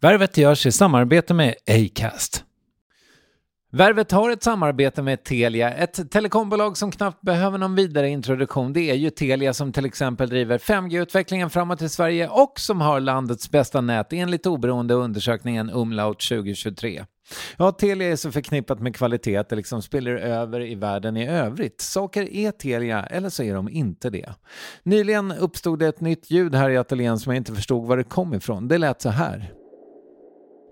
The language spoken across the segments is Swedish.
Värvet görs i samarbete med Acast. Värvet har ett samarbete med Telia, ett telekombolag som knappt behöver någon vidare introduktion. Det är ju Telia som till exempel driver 5G-utvecklingen framåt i Sverige och som har landets bästa nät enligt oberoende undersökningen Umlaut 2023. Ja, Telia är så förknippat med kvalitet att det liksom spiller över i världen i övrigt. Saker är Telia eller så är de inte det. Nyligen uppstod det ett nytt ljud här i ateljén som jag inte förstod var det kom ifrån. Det lät så här.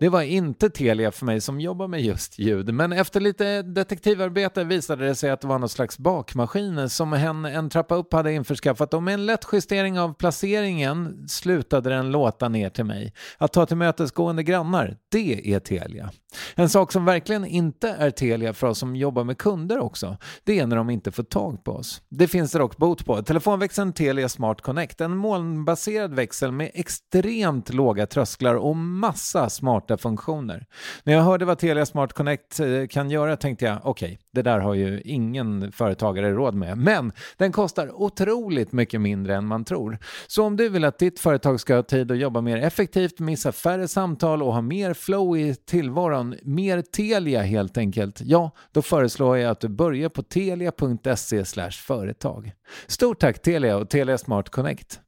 Det var inte Telia för mig som jobbar med just ljud, men efter lite detektivarbete visade det sig att det var någon slags bakmaskin som hen en trappa upp hade införskaffat och med en lätt justering av placeringen slutade den låta ner till mig. Att ta tillmötesgående grannar, det är Telia. En sak som verkligen inte är Telia för oss som jobbar med kunder också, det är när de inte får tag på oss. Det finns det dock bot på. Telefonväxeln Telia Smart Connect, en molnbaserad växel med extremt låga trösklar och massa smarta funktioner. När jag hörde vad Telia Smart Connect eh, kan göra tänkte jag, okej, okay, det där har ju ingen företagare råd med. Men den kostar otroligt mycket mindre än man tror. Så om du vill att ditt företag ska ha tid att jobba mer effektivt, missa färre samtal och ha mer flow i tillvaron, mer Telia helt enkelt, ja, då föreslår jag att du börjar på telia.se företag. Stort tack Telia och Telia Smart Connect.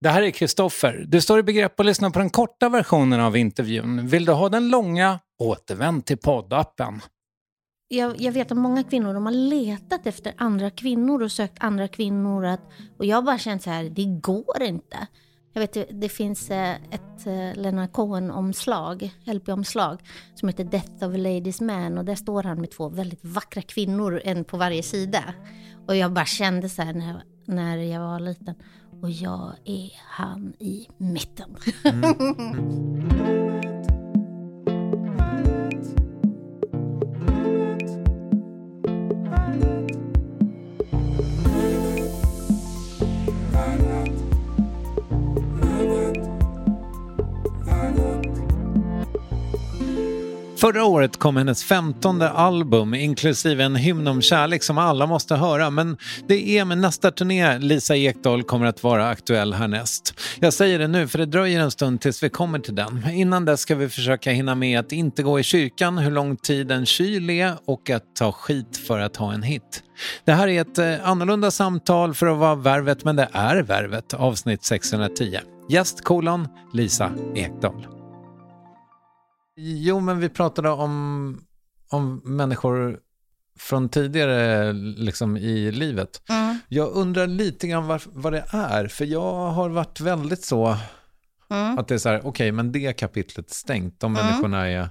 Det här är Kristoffer. Du står i begrepp att lyssna på den korta versionen av intervjun. Vill du ha den långa? Återvänd till poddappen. Jag, jag, vet att många kvinnor de har letat efter andra kvinnor och sökt andra kvinnor. Att, och jag har bara känt så här, det går inte. Jag vet, det finns eh, ett eh, Leonard Cohen-omslag, LP-omslag, som heter Death of a Ladies Man. Och där står han med två väldigt vackra kvinnor, en på varje sida. Och jag bara kände så här när, när jag var liten, och jag är han i mitten. Mm. Förra året kom hennes femtonde album, inklusive en hymn om kärlek som alla måste höra. Men det är med nästa turné Lisa Ekdahl kommer att vara aktuell härnäst. Jag säger det nu för det dröjer en stund tills vi kommer till den. Innan dess ska vi försöka hinna med att inte gå i kyrkan, hur lång tid en kyl är och att ta skit för att ha en hit. Det här är ett eh, annorlunda samtal för att vara Värvet, men det är Värvet, avsnitt 610. Gäst kolon Lisa Ekdahl. Jo, men vi pratade om, om människor från tidigare liksom, i livet. Mm. Jag undrar lite grann var, vad det är, för jag har varit väldigt så mm. att det är så här, okej, okay, men det kapitlet är stängt, de mm. människorna är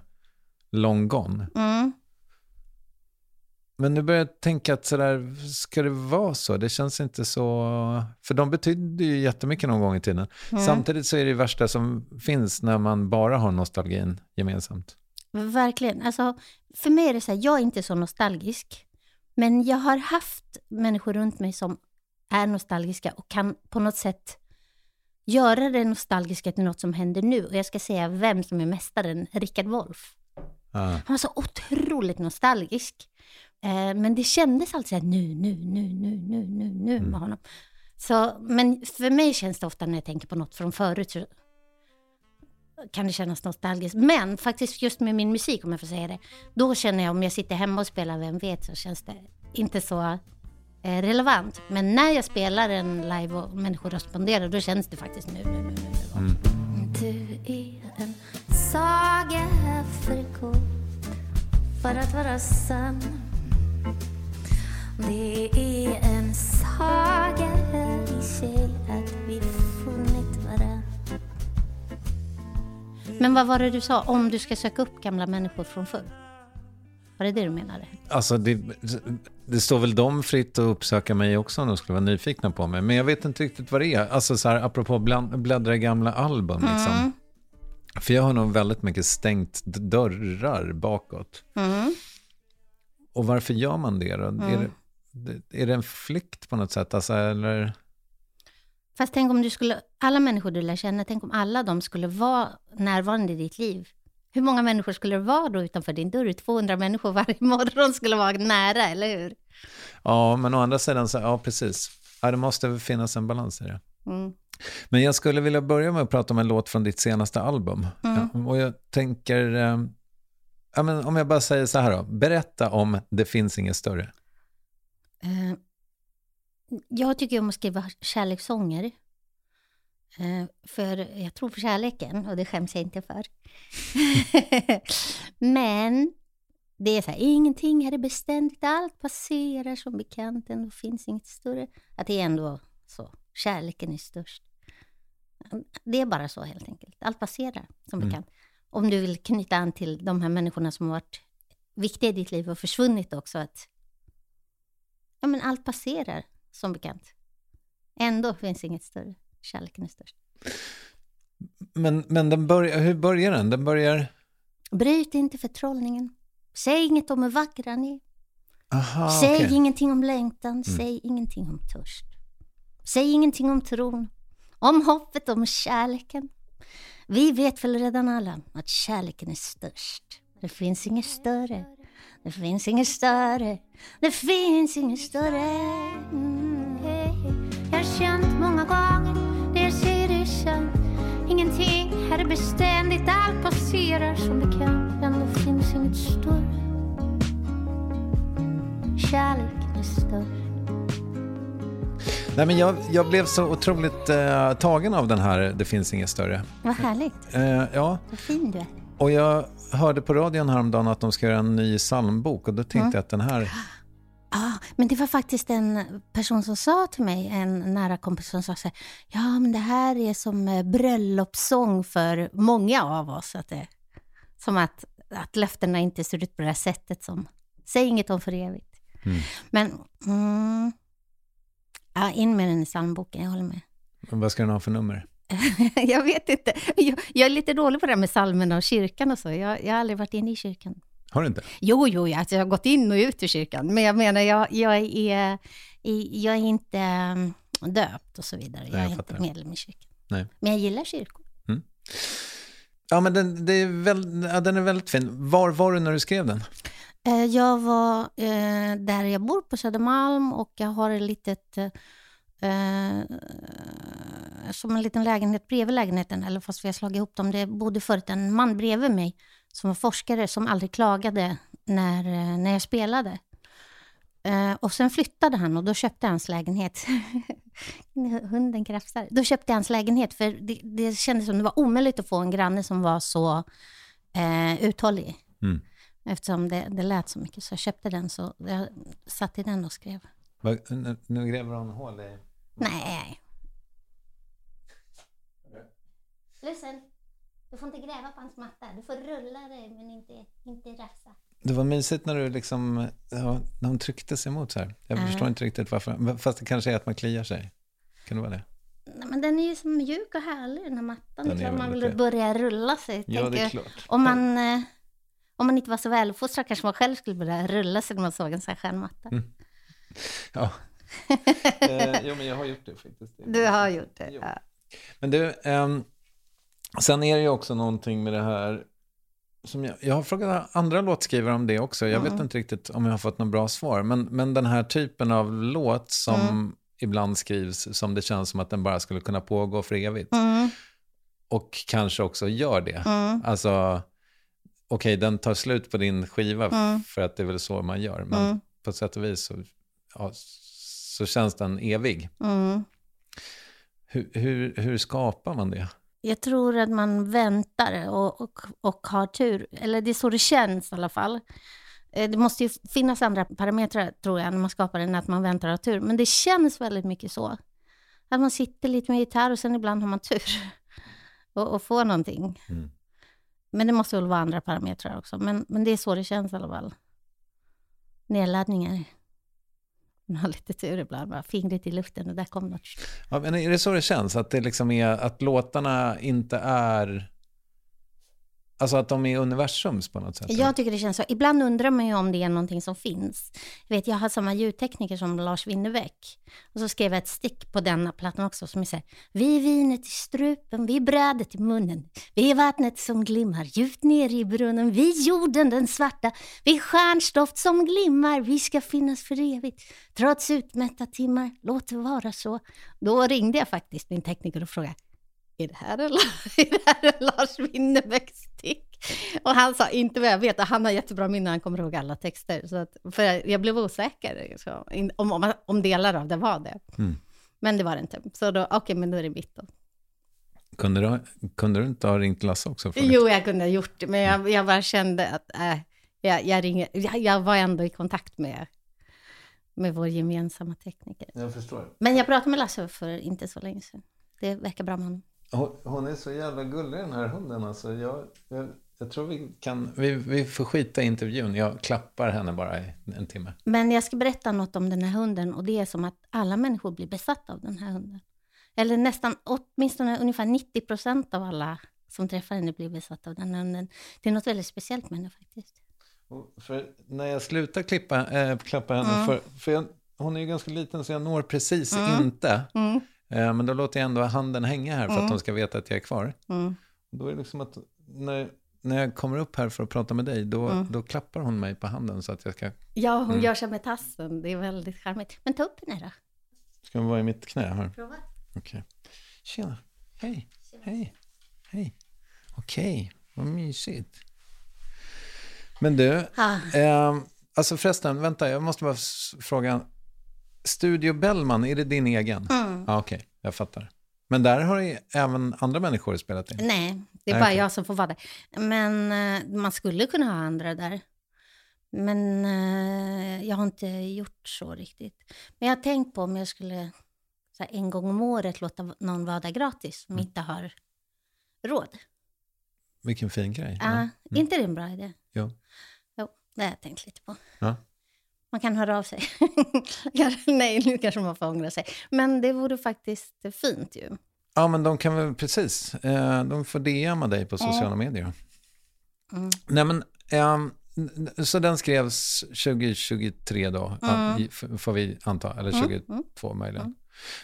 long gone. Mm. Men nu börjar jag tänka att sådär, ska det vara så? Det känns inte så... För de betydde ju jättemycket någon gång i tiden. Mm. Samtidigt så är det värsta som finns när man bara har nostalgin gemensamt. Verkligen. Alltså, för mig är det så här, jag är inte så nostalgisk. Men jag har haft människor runt mig som är nostalgiska och kan på något sätt göra det nostalgiska till något som händer nu. Och jag ska säga vem som är mästaren, Rickard Wolff. Ah. Han var så otroligt nostalgisk. Eh, men det kändes alltid såhär nu, nu, nu, nu, nu, nu, nu mm. med honom. Så, men för mig känns det ofta när jag tänker på något från förut så kan det kännas nostalgiskt. Men faktiskt just med min musik, om jag får säga det, då känner jag om jag sitter hemma och spelar Vem vet, så känns det inte så eh, relevant. Men när jag spelar en live och människor responderar, då känns det faktiskt nu, nu, nu, nu. Mm. Du är en saga för kort för att vara sann det är en saga i sig att vi funnit varann Men vad var det du sa, om du ska söka upp gamla människor från förr? Var det det du menade? Alltså, det, det står väl dem fritt att uppsöka mig också om de skulle vara nyfikna på mig. Men jag vet inte riktigt vad det är. Alltså så här, apropå bläddra i gamla album. Liksom. Mm. För jag har nog väldigt mycket stängt dörrar bakåt. Mm. Och varför gör man det då? Mm. Är det, är det en flykt på något sätt? Alltså, eller? Fast tänk om du skulle, alla människor du lär känna, tänk om alla de skulle vara närvarande i ditt liv. Hur många människor skulle det vara då utanför din dörr? 200 människor varje morgon skulle vara nära, eller hur? Ja, men å andra sidan, så, ja precis. Ja, det måste finnas en balans i det. Mm. Men jag skulle vilja börja med att prata om en låt från ditt senaste album. Mm. Ja, och jag tänker, eh, ja, men om jag bara säger så här då, berätta om Det finns inget större. Eh, jag tycker om att skriva kärlekssånger. Eh, för jag tror på kärleken och det skäms jag inte för. Men det är så här, ingenting här är beständigt, allt passerar som bekant, ändå finns inget större. Att det är ändå så, kärleken är störst. Det är bara så helt enkelt, allt passerar som Mm. bekant. Om du vill knyta an till de här människorna som har varit viktiga i ditt liv och försvunnit också, att ja, men allt passerar som bekant. Ändå finns inget större, kärleken är störst. Men, men den börjar, hur börjar den? Den börjar... Bryt inte förtrollningen. Säg inget om hur vackra ni är. Aha, Säg okej. ingenting om längtan, säg ingenting om törst. Säg ingenting om tron, om hoppet, om kärleken. Vi vet väl redan alla att kärleken är störst. Det finns inget större, det finns inget större, det finns inget större. Mm. Jag har känt många gånger, det jag säger är sant. Ingenting här är beständigt, allt passerar som bekant. Ändå finns inget större. Kärleken är störst. Nej, men jag, jag blev så otroligt eh, tagen av den här Det finns inget större. Vad härligt. Eh, ja, Vad fin du är. och jag hörde på radion häromdagen att de ska göra en ny psalmbok och då tänkte Mm. jag att den här... Ja, men det var faktiskt en person som sa till mig, en nära kompis som sa så här, ja men det här är som eh, bröllopssång för många av oss. Att det, som att, att löftena inte ser ut på det här sättet som, säg inget om för evigt. Mm. Men, mm, ja, in med den i psalmboken, jag håller med. Vad ska den ha för nummer? jag vet inte, jag, jag är lite dålig på det här med psalmerna och kyrkan och så, jag, jag har aldrig varit inne i kyrkan. Har du inte? Jo, jo, alltså jag har gått in och ut ur kyrkan. Men jag menar, jag, jag, är, jag är inte mm, döpt och så vidare. Jag Nej, jag är inte medlem i kyrkan. Nej. Men jag gillar kyrkor. Ja, men den, det är väl, ja, den är väldigt fin. Var var du när du skrev den? Eh, jag var eh, där jag bor på Södermalm och jag har ett litet... Eh, som en liten lägenhet bredvid lägenheten, eller fast vi har slagit ihop dem. Det bodde förut en man bredvid mig som var forskare som aldrig klagade när, eh, när jag spelade. Eh, och sen flyttade han och då köpte jag hans lägenhet. Hunden krafsar. Då köpte jag hans lägenhet för det, det kändes som det var omöjligt att få en granne som var så eh, uthållig. Mm. Eftersom det, det lät så mycket så jag köpte den så jag satt i den och skrev. Vad- Nu, nu gräver hon hål i... Nej. Listen, du får inte gräva på hans matta. Du får rulla dig men inte, inte rafsa. Det var mysigt när du liksom, ja, när hon tryckte sig emot så här. Jag Ja. förstår inte riktigt varför. Fast det kanske är att man kliar sig. Kan det vara det? Nej, men den är ju så mjuk och härlig den här mattan. Den klart man vill börja rulla sig. Ja, det är klart. om, man, eh, om man inte var så väluppfostrad kanske man själv skulle börja rulla sig när man såg en sån här skön matta. Mm. Ja. eh, jo, men jag har gjort det faktiskt. Du har gjort det. Jo. Ja. Men du, ehm, sen är det ju också någonting med det här som jag, jag har frågat andra låtskrivare om det också. Jag vet Mm. inte riktigt om jag har fått något bra svar. Men, men den här typen av låt som Mm. ibland skrivs som det känns som att den bara skulle kunna pågå för evigt. Mm, Och kanske också gör det. mm, Alltså, okej, den tar slut på din skiva Mm. för att det är väl så man gör. Men mm, på sätt och vis så, ja, så känns den evig. mm. Hur, hur, hur skapar man det? Jag tror att man väntar och, och, och har tur. Eller det är så det känns i alla fall. Eh, Det måste ju finnas andra parametrar, tror jag, när man skapar den, att man väntar och har tur. Men det känns väldigt mycket så. Att man sitter lite med gitarr och sen ibland har man tur och, och får någonting. Mm. Men det måste väl vara andra parametrar också. Men, men det är så det känns i alla fall. Nedladdningar. Man har lite tur ibland, bara fingret i luften och där kom något. Ja, men är det så det känns? Att, det liksom är, att låtarna inte är Alltså att de är universums på något sätt? Jag tycker det känns så. Ibland undrar man ju om det är någonting som finns. Jag, vet, jag har samma ljudtekniker som Lars Winnerbäck. Och så skrev jag ett stick på denna plattan också som säger Vi är vinet i strupen, vi är brödet i munnen. Vi är vattnet som glimmar djupt ner i brunnen. Vi är jorden den svarta. Vi är stjärnstoft som glimmar. Vi ska finnas för evigt. Trots utmätta timmar, låt det vara så. Då ringde jag faktiskt min tekniker och frågade är det här en, är det här en Lars Winnerbäck-stick? Och han sa, inte vad jag vet, han har jättebra minne, han kommer ihåg alla texter. Så att, för jag blev osäker så, om, om, om delar av det var det. Mm. Men det var det inte. Så då, okej, okay, men då är det mitt då. Kunde du, kunde du inte ha ringt Lasse också? Jo, jag kunde ha gjort det, men jag, jag bara kände att äh, jag, jag, ringer, jag, jag var ändå i kontakt med, med vår gemensamma tekniker. Jag förstår. Men jag pratade med Lasse för inte så länge sedan. Det verkar bra med honom. Hon är så jävla gullig den här hunden alltså. Jag, jag, jag tror vi kan, vi, vi får skita i intervjun. Jag klappar henne bara i en timme. Men jag ska berätta något om den här hunden och det är som att alla människor blir besatta av den här hunden. Eller nästan, åtminstone ungefär 90 procent av alla som träffar henne blir besatta av den här hunden. Det är något väldigt speciellt med henne faktiskt. För när jag slutar klippa, äh, klappa henne, mm. för, för jag, hon är ju ganska liten så jag når precis mm. inte. Mm. Eh, men då låter jag ändå handen hänga här för mm. att de ska veta att jag är kvar. Mm. Då är det liksom att när, när jag kommer upp här för att prata med dig, då, mm. då klappar hon mig på handen så att jag ska... Ja, hon mm. gör sig med tassen. Det är väldigt charmigt. Men ta upp henne då. Ska hon vara i mitt knä här? Prova. Okej. Okay. Tjena. Hej. Tjena. Hej. Hej. Okej, okay. vad mysigt. Men du, ah. eh, alltså förresten, vänta, jag måste bara fråga. Studio Bellman, är det din egen? Mm. Ah, Okej, okay, jag fattar. Men där har även andra människor spelat in? Nej, det är Nej, bara okay. jag som får vara där. Men uh, man skulle kunna ha andra där. Men uh, jag har inte gjort så riktigt. Men jag har tänkt på om jag skulle så här, en gång om året låta någon vara där gratis som mm. inte har råd. Vilken fin grej. Ja, uh, mm. inte det en bra idé? Jo. Jo, det har jag tänkt lite på. Ja. Man kan höra av sig. Nej, nu kanske man får ångra sig. Men det vore faktiskt fint ju. Ja, men de kan väl precis. Eh, de får DMa dig på sociala mm. medier. Mm. Nej, men um, så den skrevs 2023 då, mm. får vi anta, eller 2022 mm. mm. möjligen. Mm.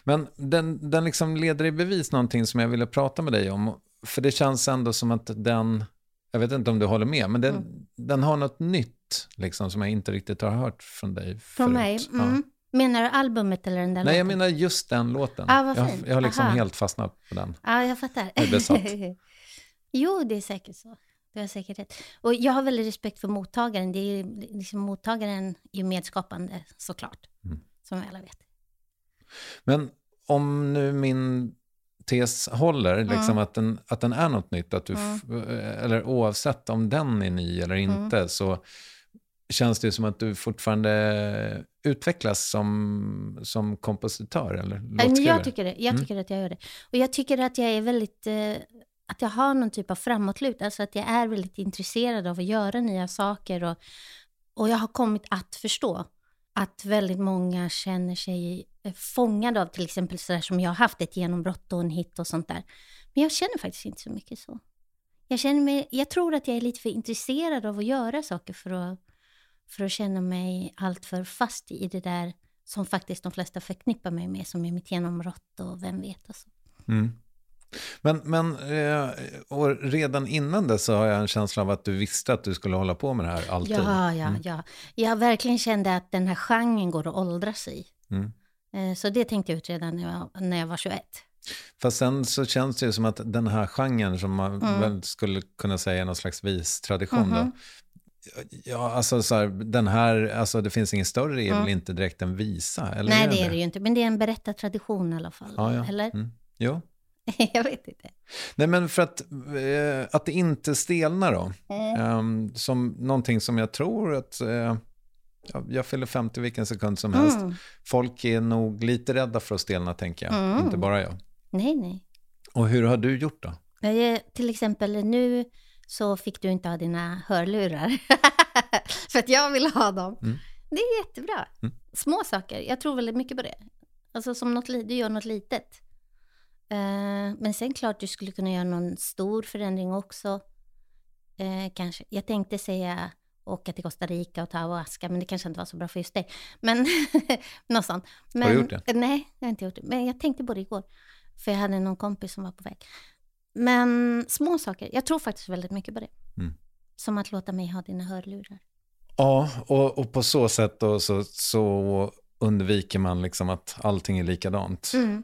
Men den, den liksom leder i bevis någonting som jag ville prata med dig om. För det känns ändå som att den, jag vet inte om du håller med, men den, mm. den har något nytt liksom, som jag inte riktigt har hört från dig Från mig? Mm. Ja. Menar du albumet eller den där Nej, låten? jag menar just den låten. Ah, vad jag, jag har liksom Aha. helt fastnat på den. Ja, jag fattar. Jag är besatt. jo, det är säkert så. Du har säkert rätt. Och jag har väldigt respekt för mottagaren. Det är liksom, mottagaren är ju medskapande, såklart. Mm. Som vi alla vet. Men om nu min tes håller, liksom mm. att, den, att den är något nytt, att du mm. eller oavsett om den är ny eller mm. inte, så känns det som att du fortfarande utvecklas som, som kompositör eller låtskrivare? Jag tycker det. Jag mm. tycker mm. att jag gör det. Och jag tycker att jag är väldigt... Eh, att jag har någon typ av framåtlut. Alltså att jag är väldigt intresserad av att göra nya saker. Och, och jag har kommit att förstå att väldigt många känner sig eh, fångade av till exempel sådär som jag har haft ett genombrott och en hit och sånt där. Men jag känner faktiskt inte så mycket så. Jag, känner mig, jag tror att jag är lite för intresserad av att göra saker för att för att känna mig alltför fast i det där som faktiskt de flesta förknippar mig med, som är mitt genombrott och vem vet. Alltså. Mm. Men, men eh, och redan innan det så har jag en känsla av att du visste att du skulle hålla på med det här alltid. Ja, ja, mm. ja. Jag verkligen kände att den här genren går att åldras i. Mm. Eh, så det tänkte jag ut redan när jag, när jag var 21. Fast sen så känns det ju som att den här genren som man mm. väl skulle kunna säga är någon slags vis tradition mm -hmm. då, mhm. Ja, alltså så här, den här, alltså det finns ingen större är mm. väl inte direkt en visa? Eller Nej, det är det ju inte, men det är en berättartradition i alla fall. Ja, ja. Eller? Mm. Jo. jag vet inte. Nej, men för att, eh, att det inte stelnar då, mm. um, som någonting som jag tror att, eh, jag fyller 50 vilken sekund som helst. Mm. Folk är nog lite rädda för att stelna, tänker jag. Mm. Inte bara jag. Nej, nej. Och hur har du gjort då? Till exempel nu så fick du inte ha dina hörlurar. För att jag vill ha dem. Mm. Det är jättebra. Mm. Små saker. Jag tror väldigt mycket på det. Alltså som något, du gör något litet. Uh, men sen klart du skulle kunna göra någon stor förändring också. eh, kanske. Jag tänkte säga åka till Costa Rica och ta ayahuasca, men det kanske inte var så bra för just dig. Men något sånt. Men, Har du gjort det? Nej, jag har inte gjort det. Men jag tänkte på det igår, för jag hade någon kompis som var på väg. Men små saker, jag tror faktiskt väldigt mycket på det. Mm. Som att låta mig ha dina hörlurar. Ja, och, och på så sätt då så, så undviker man liksom att allting är likadant. Mm.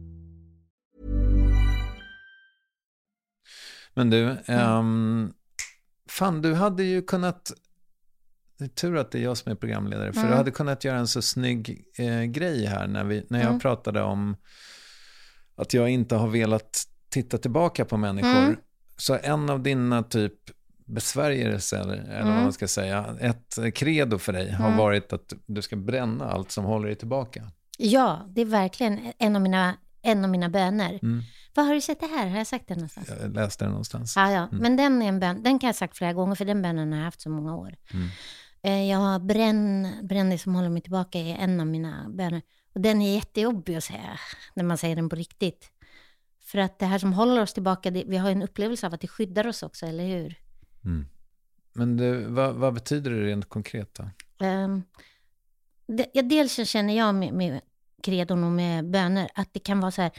Men du, ehm, fan du hade ju kunnat, det är tur att det är jag som är programledare, för Mm. du hade kunnat göra en så snygg eh, grej här när, vi, när jag Mm. pratade om att jag inte har velat titta tillbaka på människor. Mm. Så en av dina typ besvärjelser, eller vad Mm. man ska säga, ett credo för dig har Mm. varit att du ska bränna allt som håller dig tillbaka. Ja, det är verkligen en av mina, en av mina böner. Vad har du sett det här? Har jag sagt det någonstans? Jag läste det någonstans. Ja, ja. Mm. Men den är en bön, den kan jag ha sagt flera gånger, för den bönen har jag haft så många år. Mm. Eh, Jag har bränn, bränn det som håller mig tillbaka är en av mina böner. Och den är jättejobbig att säga, när man säger den på riktigt. För att det här som håller oss tillbaka, det, vi har en upplevelse av att det skyddar oss också, eller hur? Mm. Men du, vad, vad betyder det rent konkret då? Um, det, ja, dels så känner jag med, med kredon och med böner att det kan vara så här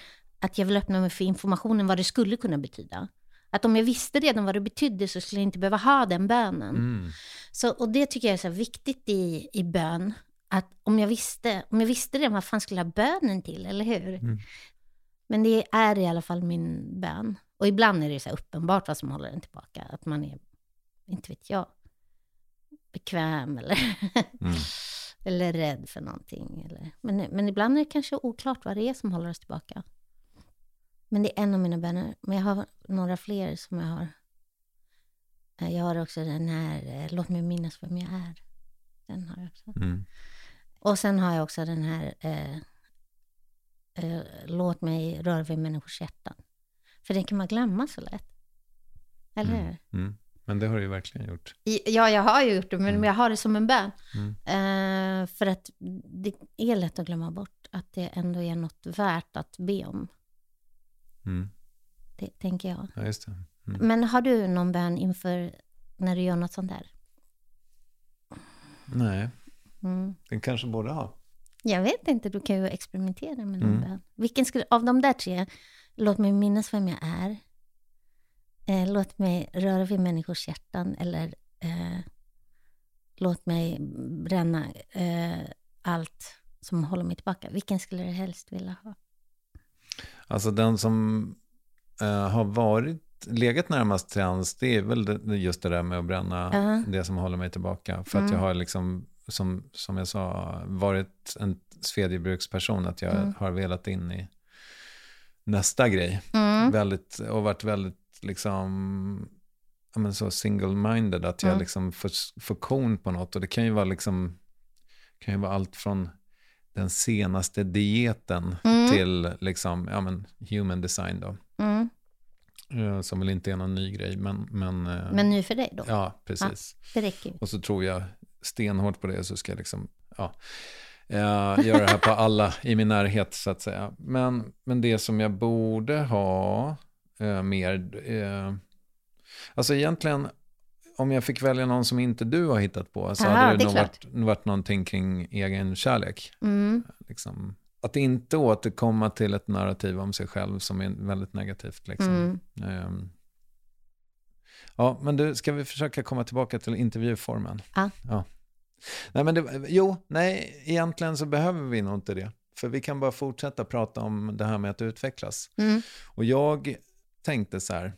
att jag vill öppna mig för informationen vad det skulle kunna betyda. Att om jag visste redan vad det betydde så skulle jag inte behöva ha den bönen. Mm. Så, och det tycker jag är så viktigt i, i bön. Att om jag visste, om jag visste det, vad fan skulle jag ha bönen till, eller hur? Mm. Men det är i alla fall min bön. Och ibland är det så uppenbart vad som håller den tillbaka. Att man är, inte vet jag, bekväm eller, Mm. eller rädd för någonting. Eller, men, men ibland är det kanske oklart vad det är som håller oss tillbaka. Men det är en av mina böner. Men jag har några fler som jag har. Eh, Jag har också den här, eh, låt mig minnas vem jag är. Den har jag också. Mm. Och sen har jag också den här, eh, eh, låt mig röra vid människors hjärtan. För det kan man glömma så lätt. Eller Mm. hur? Mm. Men det har du ju verkligen gjort. Ja, jag har ju gjort det, men Mm. jag har det som en bön. Mm. Eh, för att det är lätt att glömma bort att det ändå är något värt att be om. Mm. Det tänker jag. Ja, just det. Mm. Men har du någon bön inför när du gör något sånt där? Nej, Mm. den kanske borde ha. Jag vet inte, du kan ju experimentera med någon Mm. bön. Vilken skulle, av de där tre, låt mig minnas vem jag är, eh, låt mig röra vid människors hjärtan eller eh, låt mig bränna eh, allt som håller mig tillbaka. Vilken skulle du helst vilja ha? Alltså den som eh, har varit, legat närmast trans, det är väl det, just det där med att bränna Ja. det som håller mig tillbaka. För att Mm. jag har liksom, som, som jag sa, varit en svedjebruksperson, att jag Mm. har velat in i nästa grej. Mm. Väldigt, och varit väldigt liksom, ja men så single-minded, att jag Mm. liksom får, får kon på något. Och det kan ju vara liksom, kan ju vara allt från den senaste dieten Mm. till liksom, ja men human design då. Mm. Eh, Som väl inte är någon ny grej, men... Men, eh, Men nu för dig då? Ja, precis. Det räcker. Och så tror jag stenhårt på det, så ska jag liksom, ja, eh, göra det här på alla i min närhet, så att säga. Men, men det som jag borde ha eh, mer, eh, alltså egentligen, om jag fick välja någon som inte du har hittat på, så Aha, hade det det nog varit, varit någonting kring egen kärlek. Mm. Liksom. Att inte återkomma till ett narrativ om sig själv som är väldigt negativt. Liksom. Mm. Ehm. Ja, men du, ska vi försöka komma tillbaka till intervjuformen? Ja. Nej, men det, jo, nej, egentligen så behöver vi nog inte det. För vi kan bara fortsätta prata om det här med att utvecklas. Mm. Och jag tänkte så här,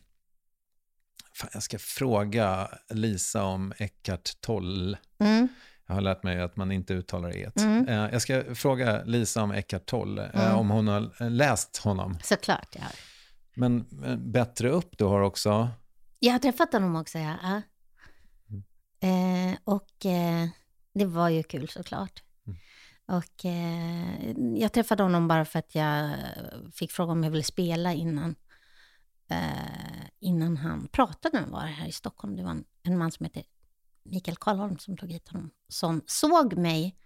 fan, jag ska fråga Lisa om Eckart Tolle. Mm. Jag har lärt mig att man inte uttalar e. Mm. Eh, jag ska fråga Lisa om Eckart Tolle, eh, om hon har läst honom. Såklart, ja. Men eh, bättre upp du har också. Jag har träffat honom också, ja. ja. Eh, och eh, det var ju kul såklart. Mm. Och eh, jag träffade honom bara för att jag fick fråga om jag ville spela innan. Innan han pratade han var här i Stockholm. Det var en, en man som heter Mikael Karlholm som tog hit honom. Som såg mig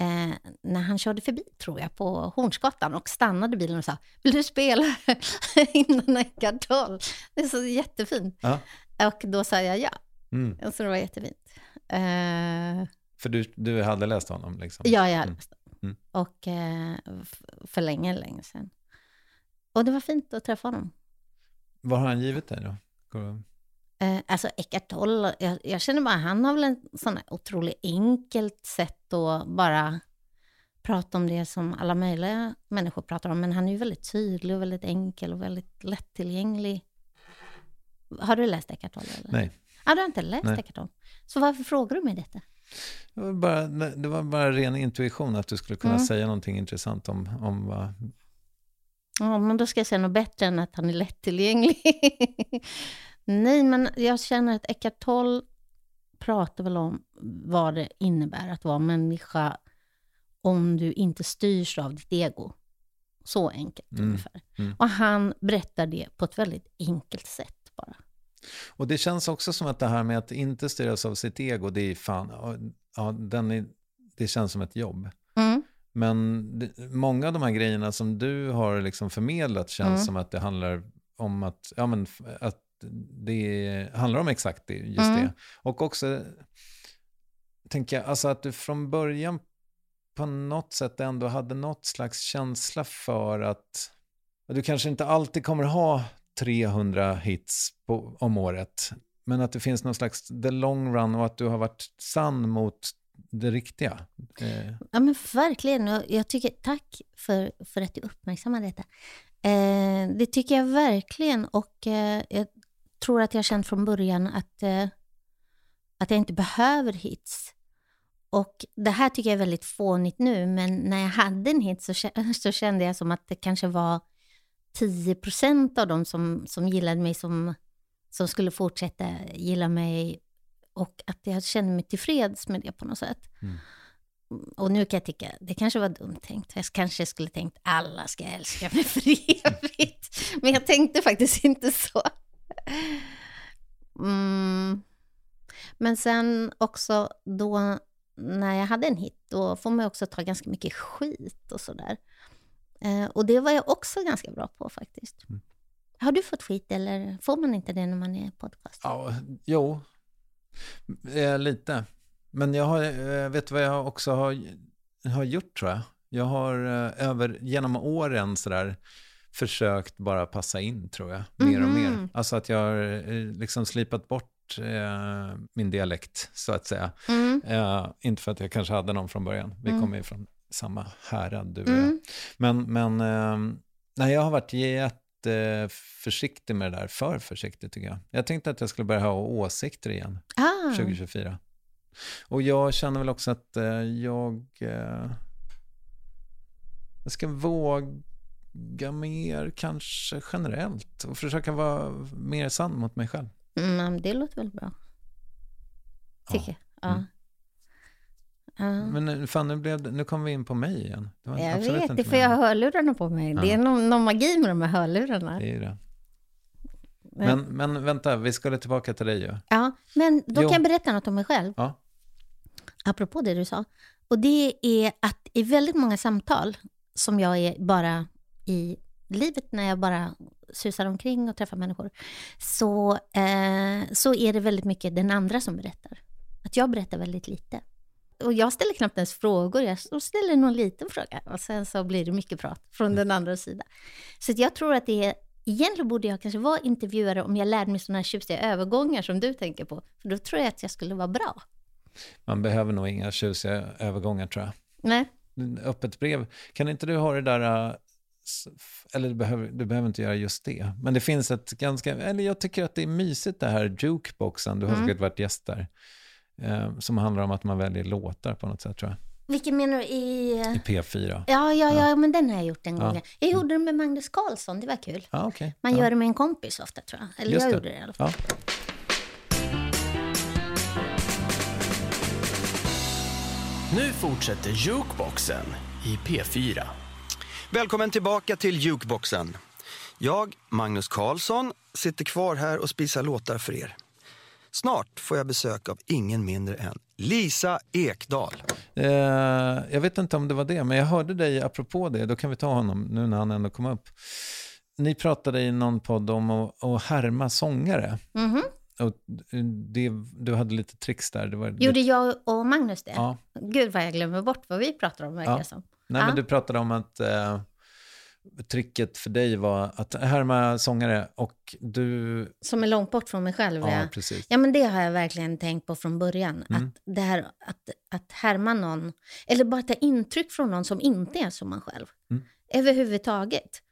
eh, när han körde förbi, tror jag, på Hornsgatan och stannade bilen och sa Vill du spela innan Eckart? Det är så jättefint. Ja. Och då sa jag ja. Mm. Så det var jättefint. Eh, För du, du hade läst honom liksom? ja, jag hade Mm. läst den. Mm. Och eh, för länge, länge sedan. Och det var fint att träffa honom. Vad har han givit dig då? Eh, alltså Eckart Tolle, jag, jag känner bara, han har väl en sån här otroligt enkelt sätt att bara prata om det som alla möjliga människor pratar om. Men han är ju väldigt tydlig och väldigt enkel och väldigt lättillgänglig. Har du läst Eckart Tolle? Eller? Nej. Ja, du har inte läst Nej. Eckart Tolle. Så varför frågar du mig detta? Det var, bara, det var bara ren intuition att du skulle kunna Mm. säga någonting intressant om, om vad... Ja, men då ska jag säga något bättre än att han är lättillgänglig. Nej, men jag känner att Eckart Tolle pratar väl om vad det innebär att vara människa om du inte styrs av ditt ego. Så enkelt Mm, ungefär. mm. Och han berättar det på ett väldigt enkelt sätt bara. Och det känns också som att det här med att inte styras av sitt ego, det är fan, ja, den är, det känns som ett jobb. Men många av de här grejerna som du har liksom förmedlat känns Mm. som att det handlar om att, ja, men, att det handlar om exakt det, just Mm. det. Och också, tänker jag, alltså att du från början på något sätt ändå hade något slags känsla för att du kanske inte alltid kommer ha 300 hits på, om året, men att det finns någon slags the long run och att du har varit sann mot det riktiga. Eh, Ja, men verkligen. Jag tycker, tack för, för att du uppmärksammar detta. Eh, det tycker jag verkligen. Och eh, jag tror att jag har känt från början att, eh, att jag inte behöver hits. Och det här tycker jag är väldigt fånigt nu, men när jag hade en hit så, så kände jag som att det kanske var 10% av dem som, som gillade mig som, som skulle fortsätta gilla mig och att jag kände mig tillfreds med det på något sätt. Mm. Och nu kan jag tycka, det kanske var dumt tänkt. Jag kanske skulle tänkt alla ska älska mig för evigt. Men jag tänkte faktiskt inte så. Mm. Men sen också då när jag hade en hit, då får man också ta ganska mycket skit och sådär. Eh, och det var jag också ganska bra på faktiskt. Mm. Har du fått skit eller får man inte det när man är podcast? Ja, jo, eh, lite. Men jag har, eh, vet du vad jag också har, har gjort tror jag? Jag har eh, över, genom åren sådär försökt bara passa in tror jag, mer och mer. Mhm. Alltså att jag har eh, liksom slipat bort eh, min dialekt så att säga. Mm. Eh, inte för att jag kanske hade någon från början, vi Mm. kommer ju från samma härad du och jag. Mm. Men, men eh, nej, jag har varit jätteförsiktig med det där, för försiktig tycker jag. Jag tänkte att jag skulle börja ha åsikter igen Ah. 2024. Och jag känner väl också att eh, jag, eh, jag ska våga mer kanske generellt och försöka vara mer sann mot mig själv. Mm, det låter väl bra. Tycker jag. Ja. Mm. Ja. Men fan, nu, blev det, nu kom vi in på mig igen. Det Jag vet, det för jag har hörlurarna på mig. Det Ja. är någon, någon magi med de här hörlurarna. Det är det. Men, men vänta, vi skulle tillbaka till dig ju. Ja, men då Jo. kan jag berätta något om mig själv. Ja. Apropå det du sa. Och det är att i väldigt många samtal som jag är bara i livet när jag bara susar omkring och träffar människor, så, eh, så är det väldigt mycket den andra som berättar. Att jag berättar väldigt lite. Och jag ställer knappt ens frågor, jag ställer någon liten fråga och sen så blir det mycket prat från den andra sidan. Så jag tror att det är, egentligen borde jag kanske vara intervjuare om jag lärde mig sådana här tjusiga övergångar som du tänker på. För då tror jag att jag skulle vara bra. Man behöver nog inga tjusiga övergångar tror jag. Nej. öppet brev. Kan inte du ha det där, äh, eller du behöver, du behöver inte göra just det, men det finns ett ganska, eller jag tycker att det är mysigt det här jukeboxen, du har Mm. säkert varit gäst där. Eh, som handlar om att man väljer låtar på något sätt tror jag. Vilken menar du? I... I P4. Ja, ja, ja, men den har jag gjort en Ja. gång. Jag gjorde den med Magnus Carlsson, det var kul. Ja, okej. Man ja. gör det med en kompis ofta tror jag. Eller Just jag det. gjorde det i alla fall. Ja. Nu fortsätter Jukeboxen i P4. Välkommen tillbaka till Jukeboxen. Jag, Magnus Karlsson, sitter kvar här och spisar låtar för er. Snart får jag besök av ingen mindre än Lisa Ekdahl. Eh, jag vet inte om det var det, men jag hörde dig apropå det. Då kan vi ta honom nu när han ändå kom upp. Ni pratade i någon podd om att, att härma sångare. Mhm. Och det, du hade lite tricks där. Det var Gjorde lite, jag och Magnus det? Ja. Gud vad jag glömmer bort vad vi pratar om verkar Ja. som. Nej, Ja. men du pratade om att eh, tricket för dig var att härma sångare och du... Som är långt bort från mig själv. Ja, Ja, precis. ja men det har jag verkligen tänkt på från början. Mm. Att det här att, att härma någon, eller bara ta intryck från någon som inte är som man själv. Mm. Överhuvudtaget.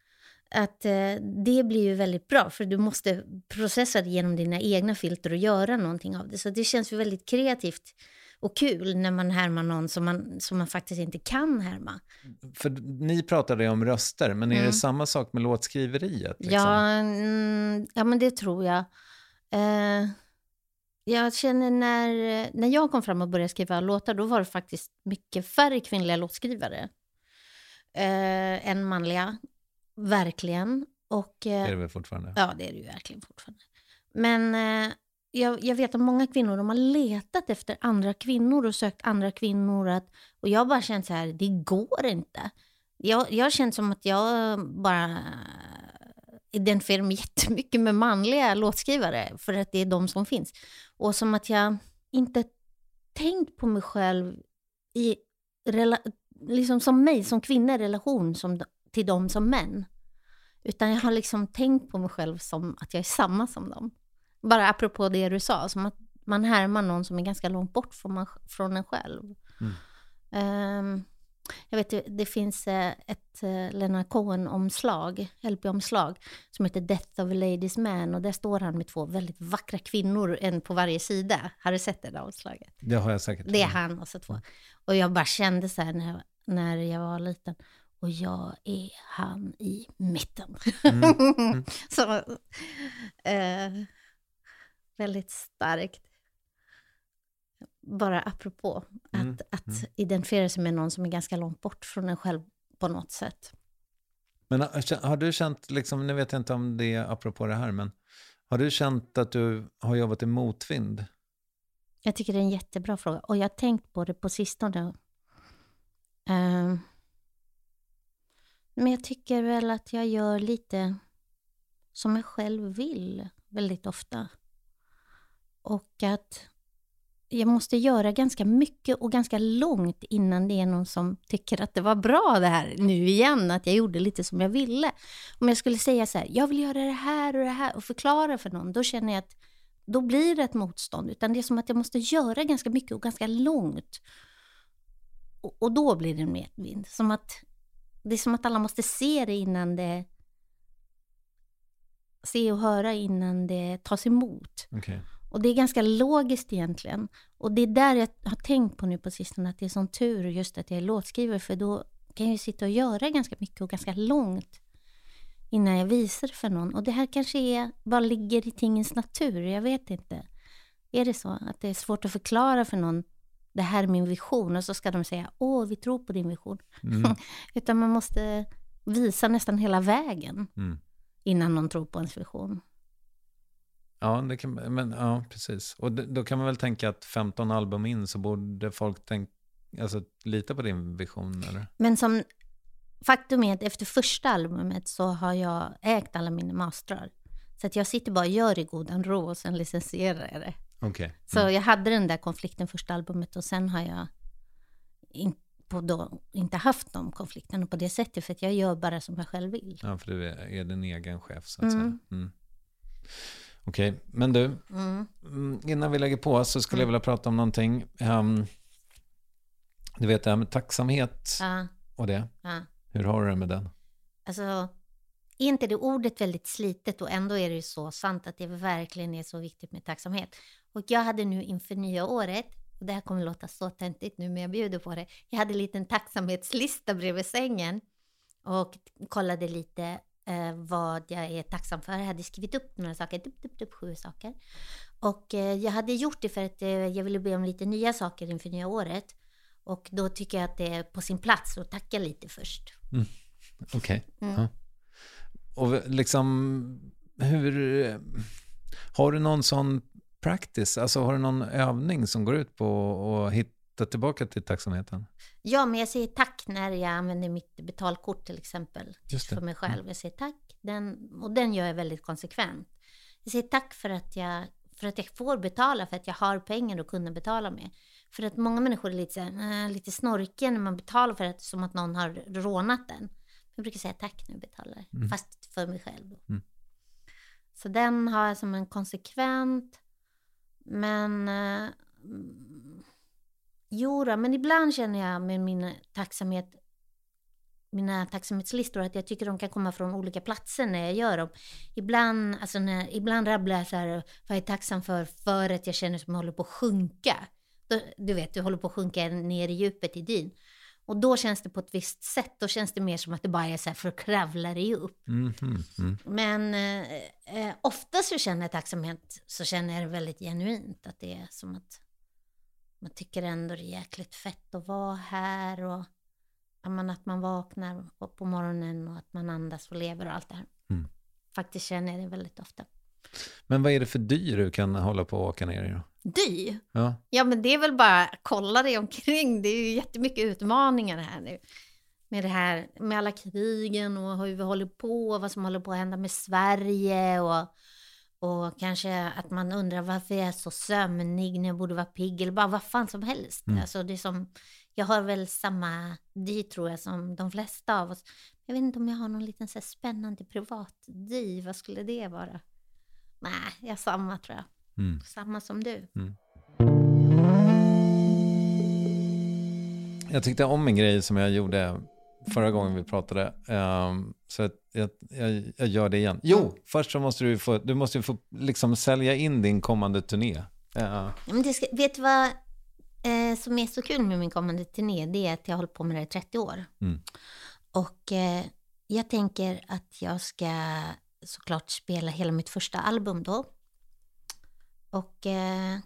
Att eh, det blir ju väldigt bra, för du måste processa det genom dina egna filter och göra någonting av det. Så det känns ju väldigt kreativt och kul när man härmar någon som man, som man faktiskt inte kan härma. För ni pratade ju om röster, men är Mm. det samma sak med låtskriveriet? Liksom? Ja, mm, ja, men det tror jag. Eh, jag känner när, när jag kom fram och började skriva låtar, då var det faktiskt mycket färre kvinnliga låtskrivare eh, än manliga. Verkligen. Och, eh, Är det väl fortfarande? Ja, det är det ju verkligen fortfarande. Men eh, jag, jag vet att många kvinnor de har letat efter andra kvinnor och sökt andra kvinnor. Att, och jag har bara känt så här, det går inte. Jag, jag har känt som att jag bara identifierar mig jättemycket med manliga låtskrivare för att det är de som finns. Och som att jag inte tänkt på mig själv i rela- liksom som mig, som kvinna i relation som, till dem som män. Utan jag har liksom tänkt på mig själv som att jag är samma som dem. Bara apropå det du sa, som att man härmar någon som är ganska långt bort från, man, från en själv. Mm. Ehm, jag vet, det, finns eh, ett uh, Leonard Cohen-omslag, LP-omslag, som heter Death of a Ladies Man. Och där står han med två väldigt vackra kvinnor, en på varje sida. Har du sett det där omslaget? Det har jag säkert. Det är han och så två. Och jag bara kände så här när jag, när jag var liten. Och jag är han i mitten. Mm. så, eh, väldigt starkt. Bara apropå att, Mm, att mm. identifiera sig med någon som är ganska långt bort från en själv på något sätt. Men har har du känt, liksom, nu vet jag inte om det är apropå det här, men har du känt att du har jobbat i motvind? Jag tycker det är en jättebra fråga. Och jag har tänkt på det på sistone. Ehm, men jag tycker väl att jag gör lite som jag själv vill väldigt ofta. Och att jag måste göra ganska mycket och ganska långt innan det är någon som tycker att det var bra det här nu igen, att jag gjorde lite som jag ville. Om jag skulle säga så här, jag vill göra det här och det här och förklara för någon, då känner jag att då blir det ett motstånd. Utan det är som att jag måste göra ganska mycket och ganska långt. Och, och då blir det en medvind. Som att, det är som att alla måste se det innan det... Se och höra innan det tas emot. Okay. Och det är ganska logiskt egentligen. Och det är där jag har tänkt på nu på sistone, att det är sån tur just att jag är låtskrivare, för då kan jag ju sitta och göra ganska mycket och ganska långt innan jag visar för någon. Och det här kanske är, bara ligger i tingens natur, jag vet inte. Är det så att det är svårt att förklara för någon, det här är min vision, och så ska de säga, åh, vi tror på din vision. Mm. Utan man måste visa nästan hela vägen Mm. innan någon tror på ens vision. Ja, det kan, men, ja, precis. Och d- då kan man väl tänka att 15 album in så borde folk tänka, alltså, lita på din vision, eller? Men som faktum är att efter första albumet så har jag ägt alla mina mastrar. Så att jag sitter bara och gör i godan ro och sen licensierar jag det. Så Mm. jag hade den där konflikten första albumet och sen har jag in, då, inte haft de konflikterna på det sättet för att jag gör bara som jag själv vill. Ja, för du är, är din egen chef, så att Mm. säga. Mm. Okej, men du, Mm. mm, innan vi lägger på så skulle jag vilja prata om någonting. Ehm, du vet det här med tacksamhet Ja, och det. ja. Hur har du det med den? Alltså, är inte det ordet väldigt slitet och ändå är det ju så sant att det verkligen är så viktigt med tacksamhet. Och jag hade nu inför nya året, och det här kommer låta så töntigt nu men jag bjuder på det, jag hade en liten tacksamhetslista bredvid sängen och kollade lite eh, vad jag är tacksam för. Jag hade skrivit upp några saker, typ, typ, typ sju saker. Och eh, jag hade gjort det för att eh, jag ville be om lite nya saker inför nya året. Och då tycker jag att det är på sin plats att tacka lite först. Okej. Mm. Ja. Och liksom, hur... Har du någon sån practice? Alltså har du någon övning som går ut på att hitta tillbaka till tacksamheten? Ja, men jag säger tack när jag använder mitt betalkort till exempel. Just. För mig själv. Jag säger tack. Den, och den gör jag väldigt konsekvent. Jag säger tack för att jag, för att jag får betala, för att jag har pengar att kunna betala med. För att många människor är lite, så här, äh, lite snorkiga när man betalar för att som att någon har rånat den. Jag brukar säga tack när jag betalar, fast för mig själv. Mm. Så den har jag som en konsekvent. Men mm, Jo då, men ibland känner jag med min tacksamhet, mina tacksamhetslistor att jag tycker de kan komma från olika platser när jag gör dem. Ibland, alltså när, ibland rabblar jag så här, vad jag är tacksam för, för att jag känner som jag håller på att sjunka. Du vet, du håller på att sjunka ner i djupet i dyn. Och då känns det på ett visst sätt, då känns det mer som att det bara är så här för att kravla dig upp. Mhm, mm. Men eh, eh, ofta så känner jag tacksamhet, så känner jag det väldigt genuint. Att det är som att man tycker ändå det är jäkligt fett att vara här. Och att man vaknar på morgonen och att man andas och lever och allt det här. Mm. Faktiskt känner jag det väldigt ofta. Men vad är det för dyr du kan hålla på och åka ner i då? Dy? Ja. Ja men det är väl bara kolla dig omkring. Det är ju jättemycket utmaningar här nu. Med det här med alla krigen och hur vi håller på och vad som håller på att hända med Sverige och, och kanske att man undrar varför jag är så sömnig när jag borde vara pigg eller bara vad fan som helst. Mm. Alltså det är som, jag har väl samma dy tror jag som de flesta av oss. Jag vet inte om jag har någon liten så spännande privat dy. Vad skulle det vara? Nej, jag har samma tror jag. Mm. Samma som du. Jag tyckte om en grej som jag gjorde förra gången vi pratade. ehm, så att jag, jag, jag gör det igen. Jo, först så måste du få, du måste få liksom sälja in din kommande turné. Ja. Ja, Men det ska, vet du vad eh, som är så kul med min kommande turné? Det är att jag har hållit på med det i 30 år. Mm. Och eh, jag tänker att jag ska såklart spela hela mitt första album då. Och, eh,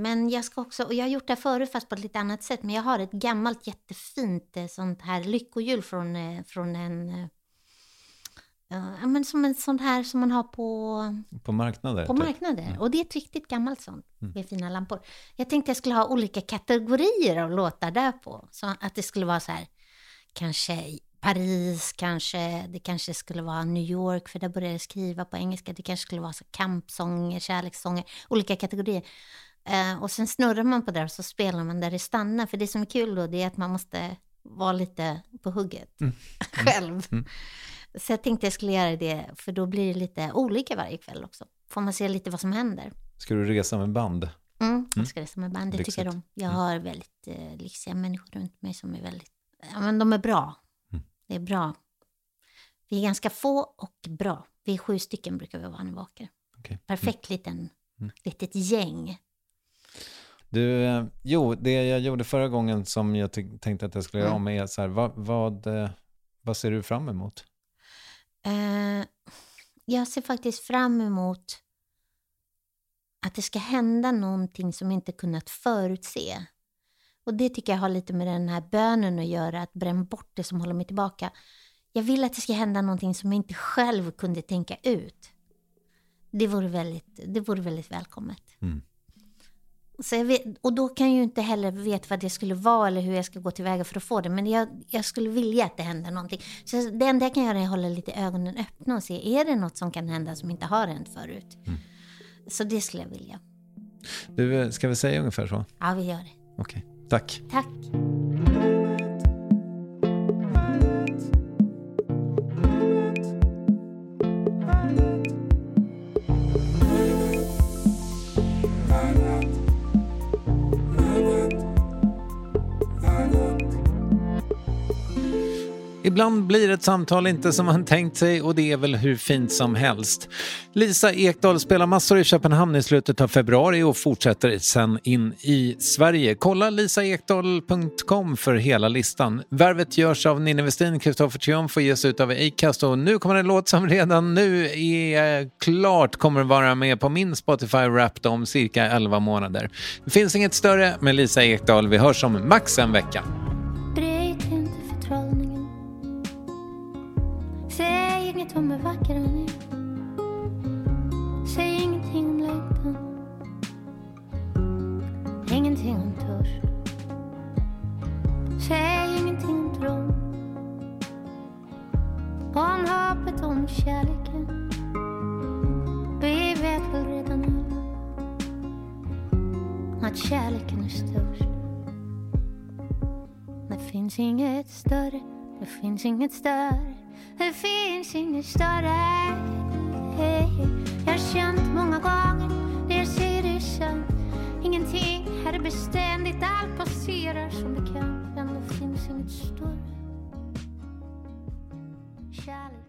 men jag ska också, och jag har gjort det här förut fast på ett lite annat sätt, men jag har ett gammalt jättefint eh, sånt här lyckohjul från, eh, från en eh, Ja, men som en sån här som man har på, På marknader? på typ. marknader. Och det är ett riktigt gammalt sånt med fina lampor. Jag tänkte jag skulle ha olika kategorier av låtar där på. Så att det skulle vara så här, kanske Paris, kanske, det kanske skulle vara New York, för där började jag skriva på engelska. Det kanske skulle vara så kampsånger, kärlekssånger, olika kategorier. Eh, och sen snurrar man på det och så spelar man där det stannar. För det som är kul då, det är att man måste vara lite på hugget själv. Så jag tänkte jag skulle göra det, för då blir det lite olika varje kväll också. Får man se lite vad som händer. Ska du resa med band? Mm, jag ska resa med band, det tycker jag om. Jag har väldigt eh, lyxiga människor runt mig som är väldigt, ja men de är bra. Mm. Det är bra. Vi är ganska få och bra. Vi är sju stycken brukar vi vara när vi åker. Okej. Perfekt liten, Mm. litet gäng. Du, eh, jo, det jag gjorde förra gången som jag tänkte att jag skulle göra Mm. om är så här, vad, vad, eh, vad ser du fram emot? Eh, jag ser faktiskt fram emot att det ska hända någonting som inte kunnat förutse. Och det tycker jag har lite med den här bönen att göra, att bränna bort det som håller mig tillbaka. Jag vill att det ska hända någonting som jag inte själv kunde tänka ut. Det vore väldigt, det vore väldigt välkommet. Mm. Så vet, och då kan jag ju inte heller veta vad det skulle vara eller hur jag ska gå tillväga för att få det. Men jag, jag skulle vilja att det händer någonting. Så det enda jag kan göra är att hålla lite ögonen öppna och se, är det något som kan hända som inte har hänt förut? Så det skulle jag vilja. Du, eh, ska vi säga ungefär så? Ja, vi gör det. Okej, tack. Tack. Ibland blir ett samtal inte som man tänkt sig och det är väl hur fint som helst. Lisa Ekdahl spelar massor i Köpenhamn i slutet av februari och fortsätter sen in i Sverige. Kolla lisaekdahl.com för hela listan. Värvet görs av Ninni Westin, Kristoffer Triumf och ges ut av Acast och nu kommer en låt som redan nu är klart kommer vara med på min Spotify Wrapped om cirka 11 månader. Det finns inget större med Lisa Ekdahl. Vi hörs om max en vecka. Vet inget om hur vacker han är Säg ingenting om längtan. Ingenting om törst. Säg ingenting om tron Om hoppet, om kärleken. Vi vet väl redan alla Att kärleken är störst. Det finns inget större, det finns inget större, det finns inget större. Jag har känt många gånger, jag ser det sen Ingenting här är beständigt, allt passerar som bekant. Men det finns inget större. Kärlek